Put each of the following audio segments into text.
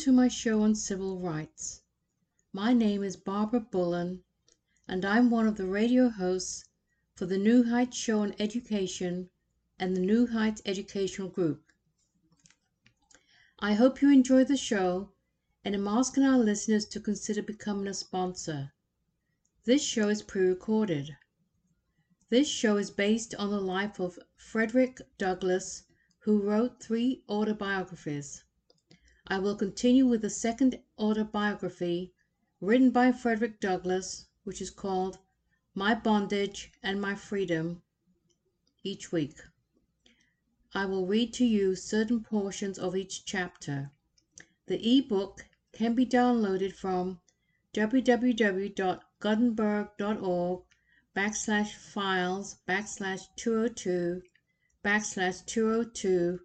to my show on civil rights. My name is Barbara Bullen, and I'm one of the radio hosts for the New Heights Show on Education and the New Heights Educational Group. I hope you enjoy the show and I'm asking our listeners to consider becoming a sponsor. This show is pre recorded. This show is based on the life of Frederick Douglass who wrote three autobiographies. I will continue with the second autobiography written by Frederick Douglass, which is called My Bondage and My Freedom, each week. I will read to you certain portions of each chapter. The ebook can be downloaded from www.gutenberg.org backslash files backslash 202 backslash 202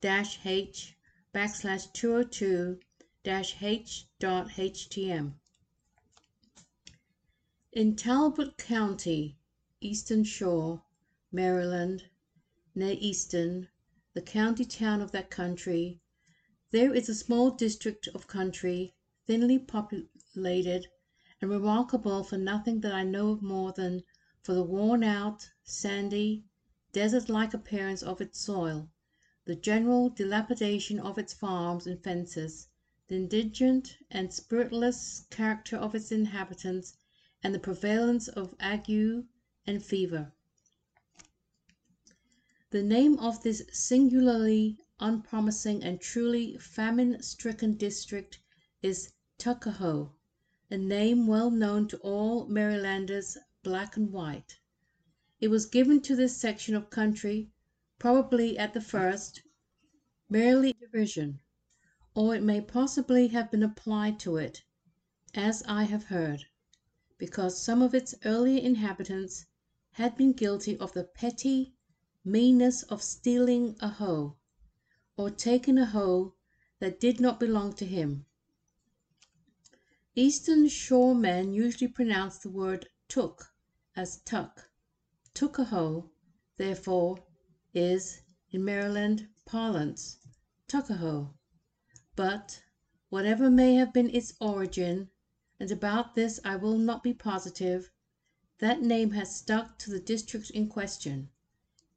dash h backslash 202 dash h dot htm. In Talbot County, Eastern Shore, Maryland, near Easton, the county town of that county, there is a small district of country, thinly populated, and remarkable for nothing that I know of more than for the worn out, sandy, desert like appearance of its soil, the general dilapidation of its farms and fences, the indigent and spiritless character of its inhabitants, and the prevalence of ague and fever. The name of this singularly unpromising and truly famine stricken district is Tuckahoe, a name well known to all Marylanders black and white. It was given to this section of country, probably at the first, merely derision, or it may possibly have been applied to it, as I have heard, because some of its earlier inhabitants had been guilty of the petty meanness of stealing a hoe, or taking a hoe that did not belong to him. Eastern Shore men usually pronounce the word took as tuck. Tuckahoe, therefore, is, in Maryland parlance, Tuckahoe; but, whatever may have been its origin, and about this I will not be positive, that name has stuck to the district in question,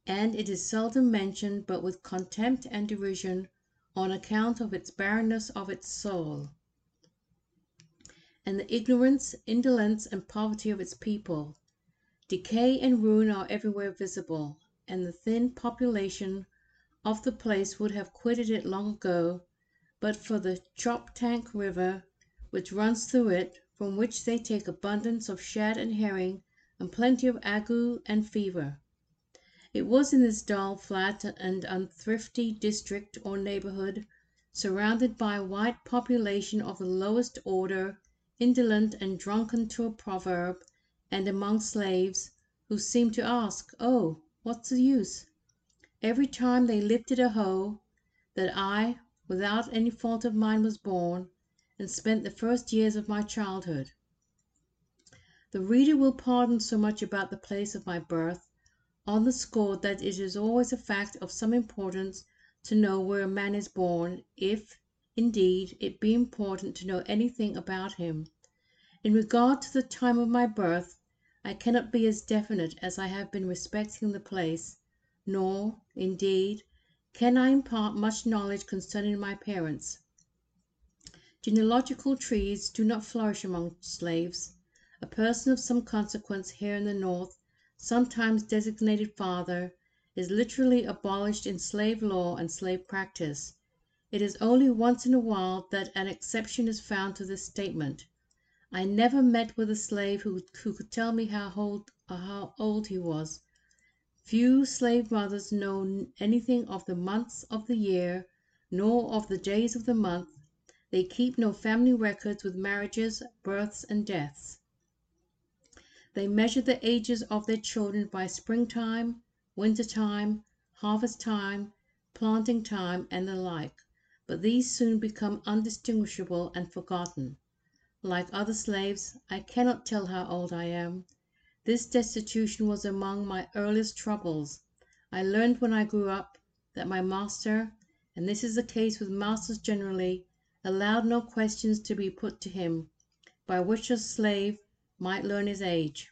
and it is seldom mentioned but with contempt and derision on account of its barrenness of its soil, and the ignorance, indolence, and poverty of its people. Decay and ruin are everywhere visible, and the thin population of the place would have quitted it long ago but for the Choptank River, which runs through it, from which they take abundance of shad and herring and plenty of ague and fever. It was in this dull, flat, and unthrifty district or neighborhood, surrounded by a white population of the lowest order, indolent and drunken to a proverb, and among slaves, who seemed to ask, "Oh, what's the use?" every time they lifted a hoe, that I, without any fault of mine, was born, and spent the first years of my childhood. The reader will pardon so much about the place of my birth, on the score that it is always a fact of some importance to know where a man is born, if, indeed, it be important to know anything about him. In regard to the time of my birth, I cannot be as definite as I have been respecting the place, nor, indeed, can I impart much knowledge concerning my parents. Genealogical trees do not flourish among slaves. A person of some consequence here in the North, sometimes designated father, is literally abolished in slave law and slave practice. It is only once in a while that an exception is found to this statement. I never met with a slave who who could tell me how old, how old he was. Few slave mothers know anything of the months of the year, nor of the days of the month. They keep no family records with marriages, births, and deaths. They measure the ages of their children by springtime, winter time, harvest time, planting time, and the like, but these soon become undistinguishable and forgotten. Like other slaves, I cannot tell how old I am. This destitution was among my earliest troubles. I learned when I grew up that my master, and this is the case with masters generally, allowed no questions to be put to him, by which a slave might learn his age.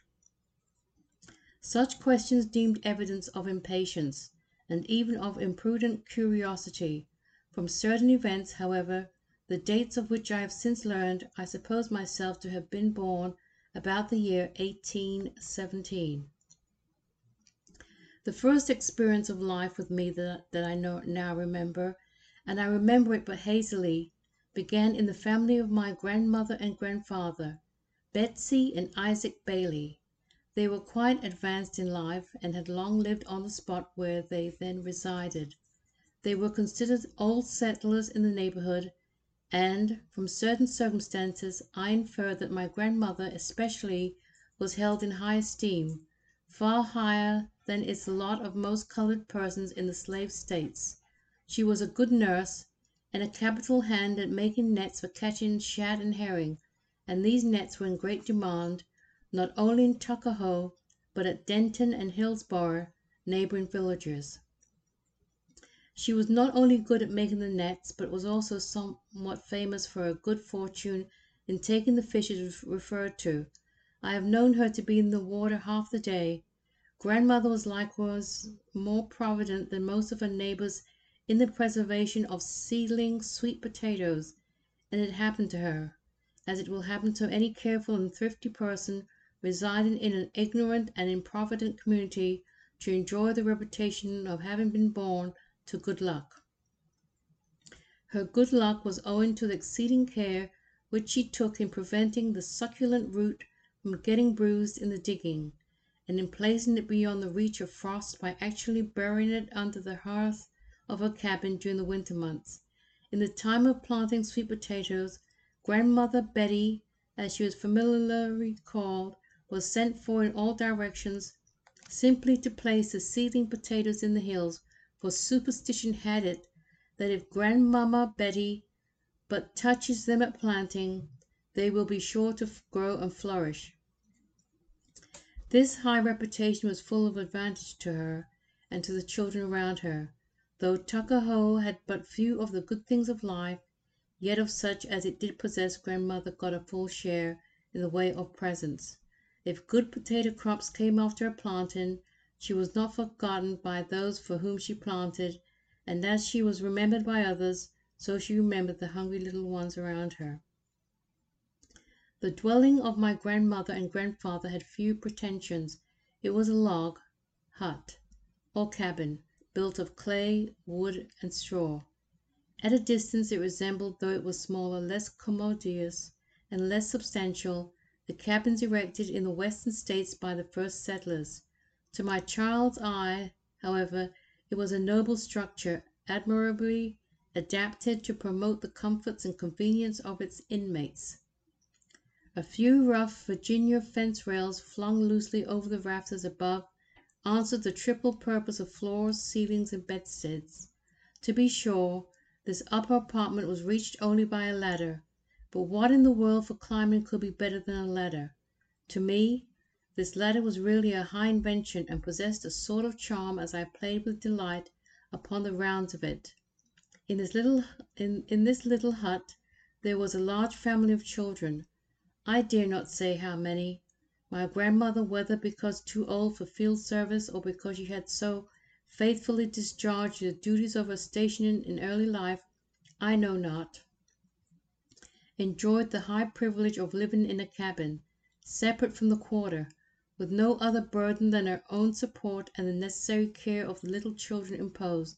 Such questions deemed evidence of impatience, and even of imprudent curiosity. From certain events, however, the dates of which I have since learned, I suppose myself to have been born about the year 1817. The first experience of life with me that, that I now remember, and I remember it but hazily, began in the family of my grandmother and grandfather, Betsy and Isaac Bailey. They were quite advanced in life, and had long lived on the spot where they then resided. They were considered old settlers in the neighborhood, and, from certain circumstances, I infer that my grandmother especially was held in high esteem, far higher than is the lot of most colored persons in the slave states. She was a good nurse, and a capital hand at making nets for catching shad and herring, and these nets were in great demand, not only in Tuckahoe, but at Denton and Hillsboro, neighboring villages. She was not only good at making the nets, but was also somewhat famous for her good fortune in taking the fishes referred to. I have known her to be in the water half the day. Grandmother was likewise more provident than most of her neighbors in the preservation of seedling sweet potatoes, and it happened to her, as it will happen to any careful and thrifty person residing in an ignorant and improvident community, to enjoy the reputation of having been born to good luck. Her good luck was owing to the exceeding care which she took in preventing the succulent root from getting bruised in the digging, and in placing it beyond the reach of frost by actually burying it under the hearth of her cabin during the winter months. In the time of planting sweet potatoes, Grandmother Betty, as she was familiarly called, was sent for in all directions, simply to place the seedling potatoes in the hills for superstition had it that if Grandmamma Betty but touches them at planting, they will be sure to grow and flourish. This high reputation was full of advantage to her and to the children around her. Though Tuckahoe had but few of the good things of life, yet of such as it did possess Grandmother got a full share in the way of presents. If good potato crops came after a planting, she was not forgotten by those for whom she planted, and as she was remembered by others, so she remembered the hungry little ones around her. The dwelling of my grandmother and grandfather had few pretensions. It was a log hut, or cabin, built of clay, wood, and straw. At a distance it resembled, though it was smaller, less commodious, and less substantial, the cabins erected in the Western States by the first settlers. To my child's eye, however, it was a noble structure, admirably adapted to promote the comforts and convenience of its inmates. A few rough Virginia fence rails flung loosely over the rafters above answered the triple purpose of floors, ceilings, and bedsteads. To be sure, this upper apartment was reached only by a ladder, but what in the world for climbing could be better than a ladder? To me this ladder was really a high invention, and possessed a sort of charm as I played with delight upon the rounds of it. In this little in, in this little hut there was a large family of children. I dare not say how many. My grandmother, whether because too old for field service or because she had so faithfully discharged the duties of her station in early life, I know not, enjoyed the high privilege of living in a cabin, separate from the quarter, with no other burden than her own support and the necessary care of the little children imposed.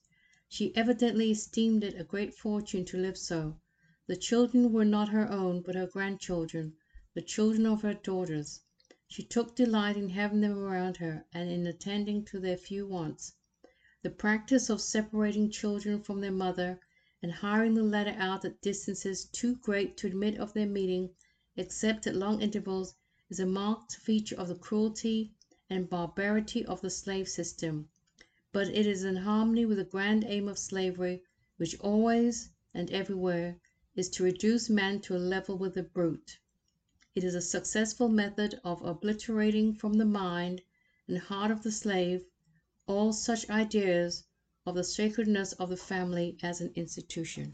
She evidently esteemed it a great fortune to live so. The children were not her own, but her grandchildren, the children of her daughters. She took delight in having them around her and in attending to their few wants. The practice of separating children from their mother and hiring the latter out at distances too great to admit of their meeting except at long intervals is a marked feature of the cruelty and barbarity of the slave system, but it is in harmony with the grand aim of slavery, which always and everywhere is to reduce man to a level with the brute. It is a successful method of obliterating from the mind and heart of the slave all such ideas of the sacredness of the family as an institution.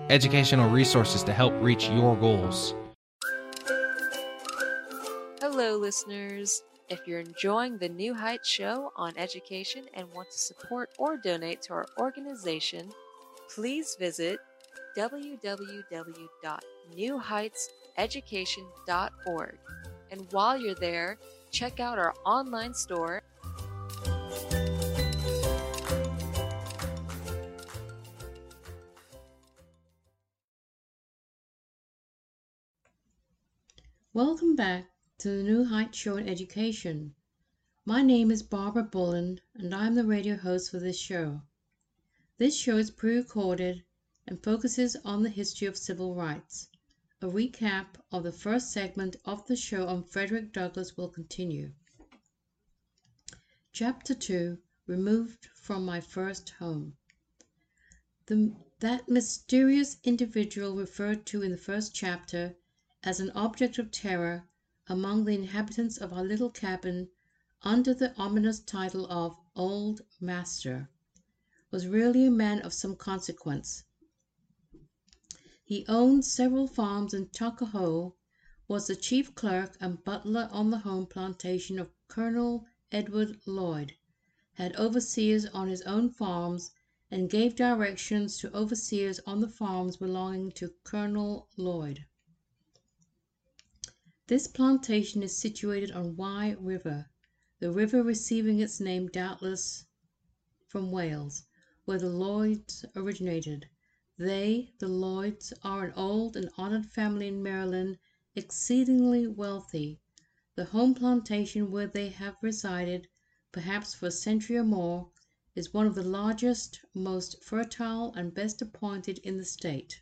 educational resources to help reach your goals. Hello, listeners. If you're enjoying the New Heights show on education and want to support or donate to our organization, please visit www.newheightseducation.org. And while you're there, check out our online store Welcome back to the New Heights Show in Education. My name is Barbara Bullen, and I'm the radio host for this show. This show is pre recorded and focuses on the history of civil rights. A recap of the first segment of the show on Frederick Douglass will continue. Chapter 2 Removed from My First Home. The, that mysterious individual referred to in the first chapter as an object of terror among the inhabitants of our little cabin under the ominous title of "Old Master," was really a man of some consequence. He owned several farms in Tuckahoe, was the chief clerk and butler on the home plantation of Colonel Edward Lloyd, had overseers on his own farms, and gave directions to overseers on the farms belonging to Colonel Lloyd. This plantation is situated on Wye River, the river receiving its name doubtless from Wales, where the Lloyds originated. They, the Lloyds, are an old and honored family in Maryland, exceedingly wealthy. The home plantation where they have resided, perhaps for a century or more, is one of the largest, most fertile, and best appointed in the State.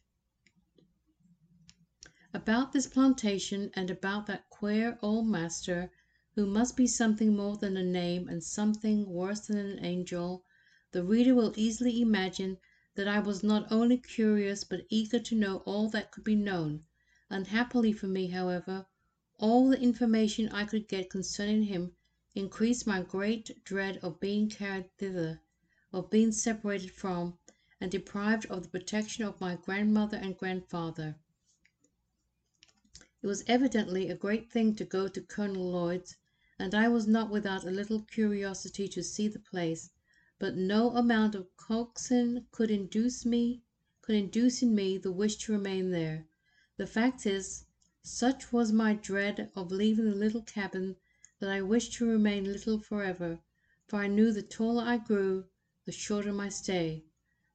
About this plantation and about that queer old master, who must be something more than a name and something worse than an angel, the reader will easily imagine that I was not only curious but eager to know all that could be known. Unhappily for me, however, all the information I could get concerning him increased my great dread of being carried thither, of being separated from, and deprived of the protection of my grandmother and grandfather. It was evidently a great thing to go to Colonel Lloyd's, and I was not without a little curiosity to see the place, but no amount of coaxing could induce me could induce in me the wish to remain there. The fact is, such was my dread of leaving the little cabin that I wished to remain little forever, for I knew the taller I grew the shorter my stay.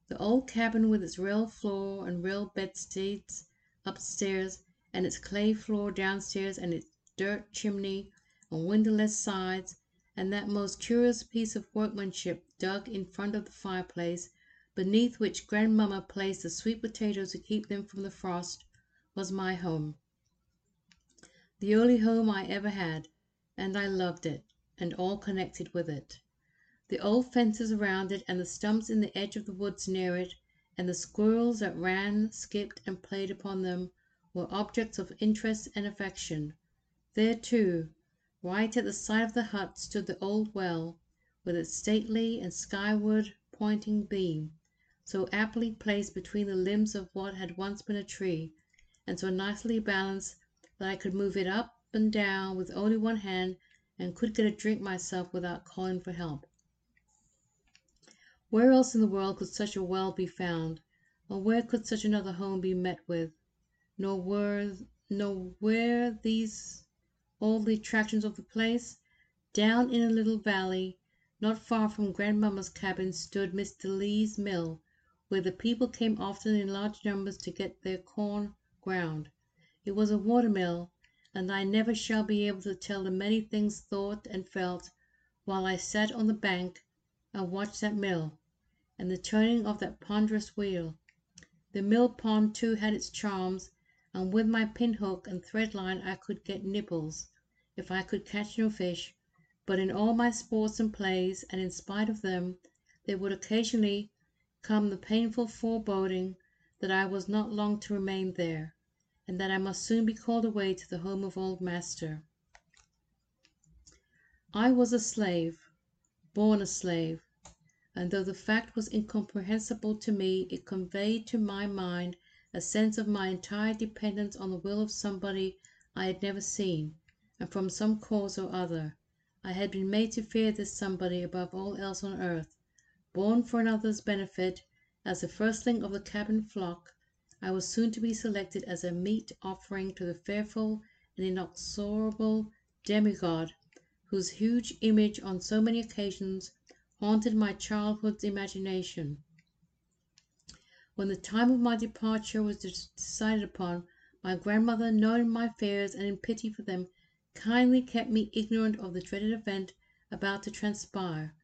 The old cabin with its rail floor and rail bedsteads upstairs and its clay floor downstairs and its dirt chimney and windowless sides, and that most curious piece of workmanship dug in front of the fireplace, beneath which grandmamma placed the sweet potatoes to keep them from the frost, was my home. the only home I ever had, and I loved it, and all connected with it. The old fences around it, and the stumps in the edge of the woods near it, and the squirrels that ran, skipped, and played upon them, were objects of interest and affection. There, too, right at the side of the hut, stood the old well, with its stately and skyward pointing beam, so aptly placed between the limbs of what had once been a tree, and so nicely balanced that I could move it up and down with only one hand and could get a drink myself without calling for help. Where else in the world could such a well be found, or where could such another home be met with? Nor were nor were these all the attractions of the place. Down in a little valley, not far from grandmamma's cabin, stood Mr. Lee's mill, where the people came often in large numbers to get their corn ground. It was a water mill, and I never shall be able to tell the many things thought and felt while I sat on the bank and watched that mill, and the turning of that ponderous wheel. The mill pond too had its charms, and with my pin hook and thread line I could get nibbles, if I could catch no fish, but in all my sports and plays, and in spite of them, there would occasionally come the painful foreboding that I was not long to remain there, and that I must soon be called away to the home of old master. I was a slave, born a slave, and though the fact was incomprehensible to me, it conveyed to my mind a sense of my entire dependence on the will of somebody I had never seen, and from some cause or other I had been made to fear this somebody above all else on earth. Born for another's benefit, as the firstling of the cabin flock, I was soon to be selected as a meet offering to the fearful and inexorable demigod whose huge image on so many occasions haunted my childhood's imagination. When the time of my departure was decided upon, my grandmother, knowing my fears and in pity for them, kindly kept me ignorant of the dreaded event about to transpire,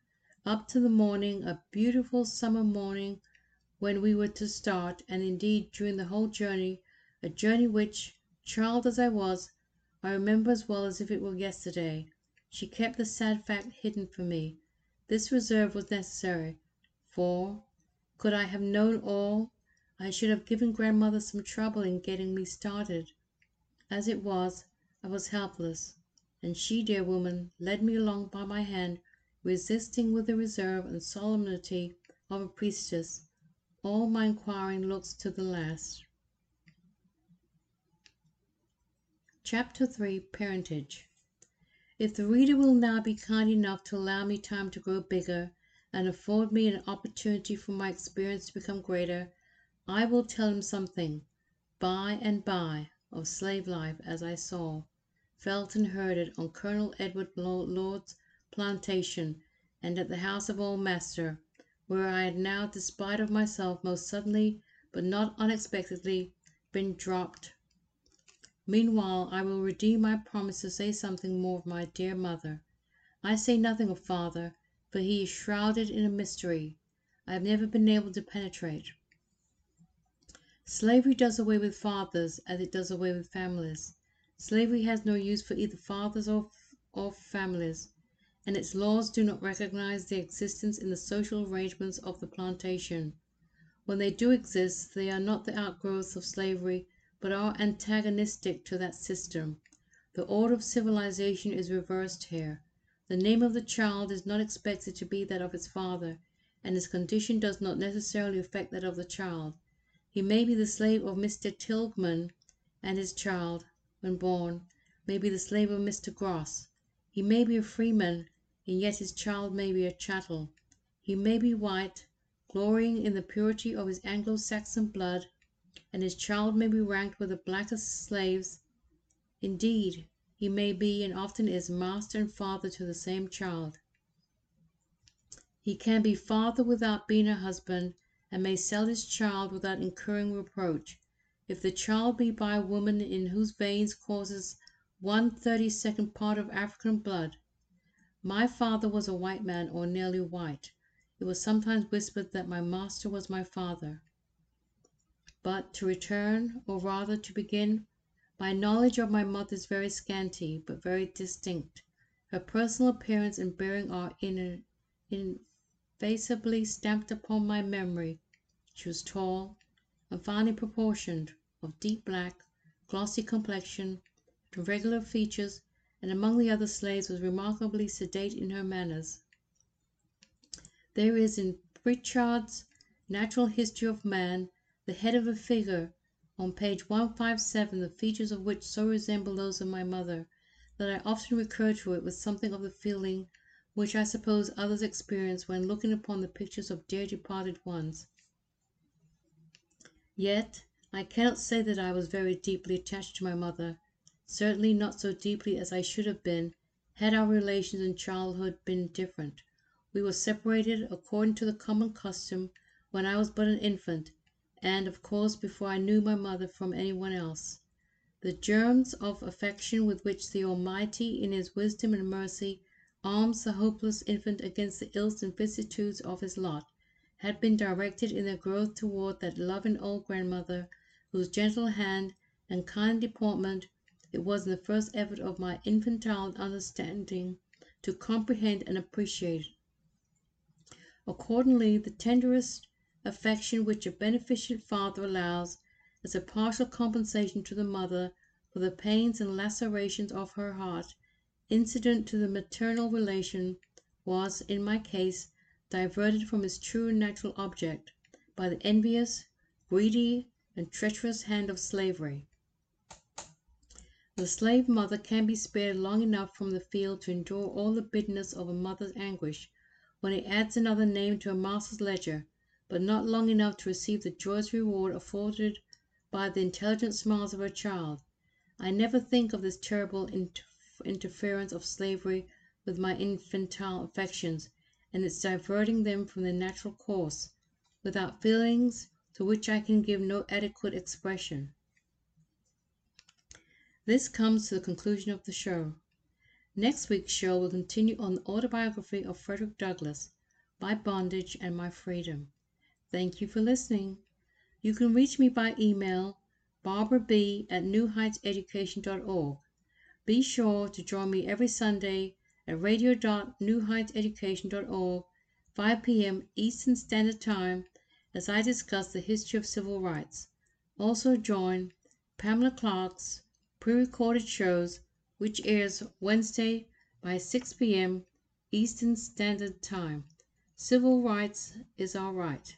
up to the morning, a beautiful summer morning, when we were to start, and indeed during the whole journey, a journey which, child as I was, I remember as well as if it were yesterday, she kept the sad fact hidden from me. This reserve was necessary, for, could I have known all, I should have given grandmother some trouble in getting me started. As it was, I was helpless, and she, dear woman, led me along by my hand, resisting with the reserve and solemnity of a priestess all my inquiring looks to the last. Chapter 3 Parentage If the reader will now be kind enough to allow me time to grow bigger, and afford me an opportunity for my experience to become greater, I will tell him something, by and by, of slave life as I saw, felt, and heard it on Colonel Edward Lloyd's plantation, and at the house of old master, where I had now, despite of myself, most suddenly, but not unexpectedly, been dropped. Meanwhile I will redeem my promise to say something more of my dear mother. I say nothing of father, for he is shrouded in a mystery I have never been able to penetrate. Slavery does away with fathers as it does away with families. Slavery has no use for either fathers or, or families, and its laws do not recognize their existence in the social arrangements of the plantation. When they do exist, they are not the outgrowths of slavery, but are antagonistic to that system. The order of civilization is reversed here. The name of the child is not expected to be that of its father, and his condition does not necessarily affect that of the child. He may be the slave of Mr. Tilghman, and his child, when born, may be the slave of Mr. Gross. He may be a freeman, and yet his child may be a chattel. He may be white, glorying in the purity of his Anglo Saxon blood, and his child may be ranked with the blackest slaves. Indeed, he may be, and often is, master and father to the same child. He can be father without being a husband, and may sell his child without incurring reproach, if the child be by a woman in whose veins courses one thirty second part of African blood. My father was a white man, or nearly white. It was sometimes whispered that my master was my father. But to return, or rather to begin My knowledge of my mother is very scanty, but very distinct. Her personal appearance and bearing are ineffaceably stamped upon my memory. She was tall and finely proportioned, of deep black, glossy complexion, with regular features, and among the other slaves was remarkably sedate in her manners. There is in Prichard's Natural History of Man the head of a figure on page 157 the features of which so resemble those of my mother that I often recur to it with something of the feeling which I suppose others experience when looking upon the pictures of dear departed ones. Yet I cannot say that I was very deeply attached to my mother, certainly not so deeply as I should have been had our relations in childhood been different. We were separated, according to the common custom, when I was but an infant, and, of course, before I knew my mother from any one else. The germs of affection with which the Almighty in His wisdom and mercy arms the hopeless infant against the ills and vicissitudes of his lot had been directed in their growth toward that loving old grandmother whose gentle hand and kind deportment it was in the first effort of my infantile understanding to comprehend and appreciate. Accordingly, the tenderest affection which a beneficent father allows as a partial compensation to the mother for the pains and lacerations of her heart incident to the maternal relation was, in my case, diverted from its true and natural object by the envious, greedy, and treacherous hand of slavery. The slave mother can be spared long enough from the field to endure all the bitterness of a mother's anguish when he adds another name to a master's ledger but not long enough to receive the joyous reward afforded by the intelligent smiles of her child. I never think of this terrible interference of slavery with my infantile affections, and its diverting them from their natural course, without feelings to which I can give no adequate expression. This comes to the conclusion of the show. Next week's show will continue on the autobiography of Frederick Douglass, My Bondage and My Freedom. Thank you for listening. You can reach me by email, Barbara B. at newheightseducation.org. Be sure to join me every Sunday at radio.newheightseducation.org, 5 p.m. Eastern Standard Time, as I discuss the history of civil rights. Also join Pamela Clark's pre-recorded shows, which airs Wednesday by 6 p.m. Eastern Standard Time. Civil rights is our right.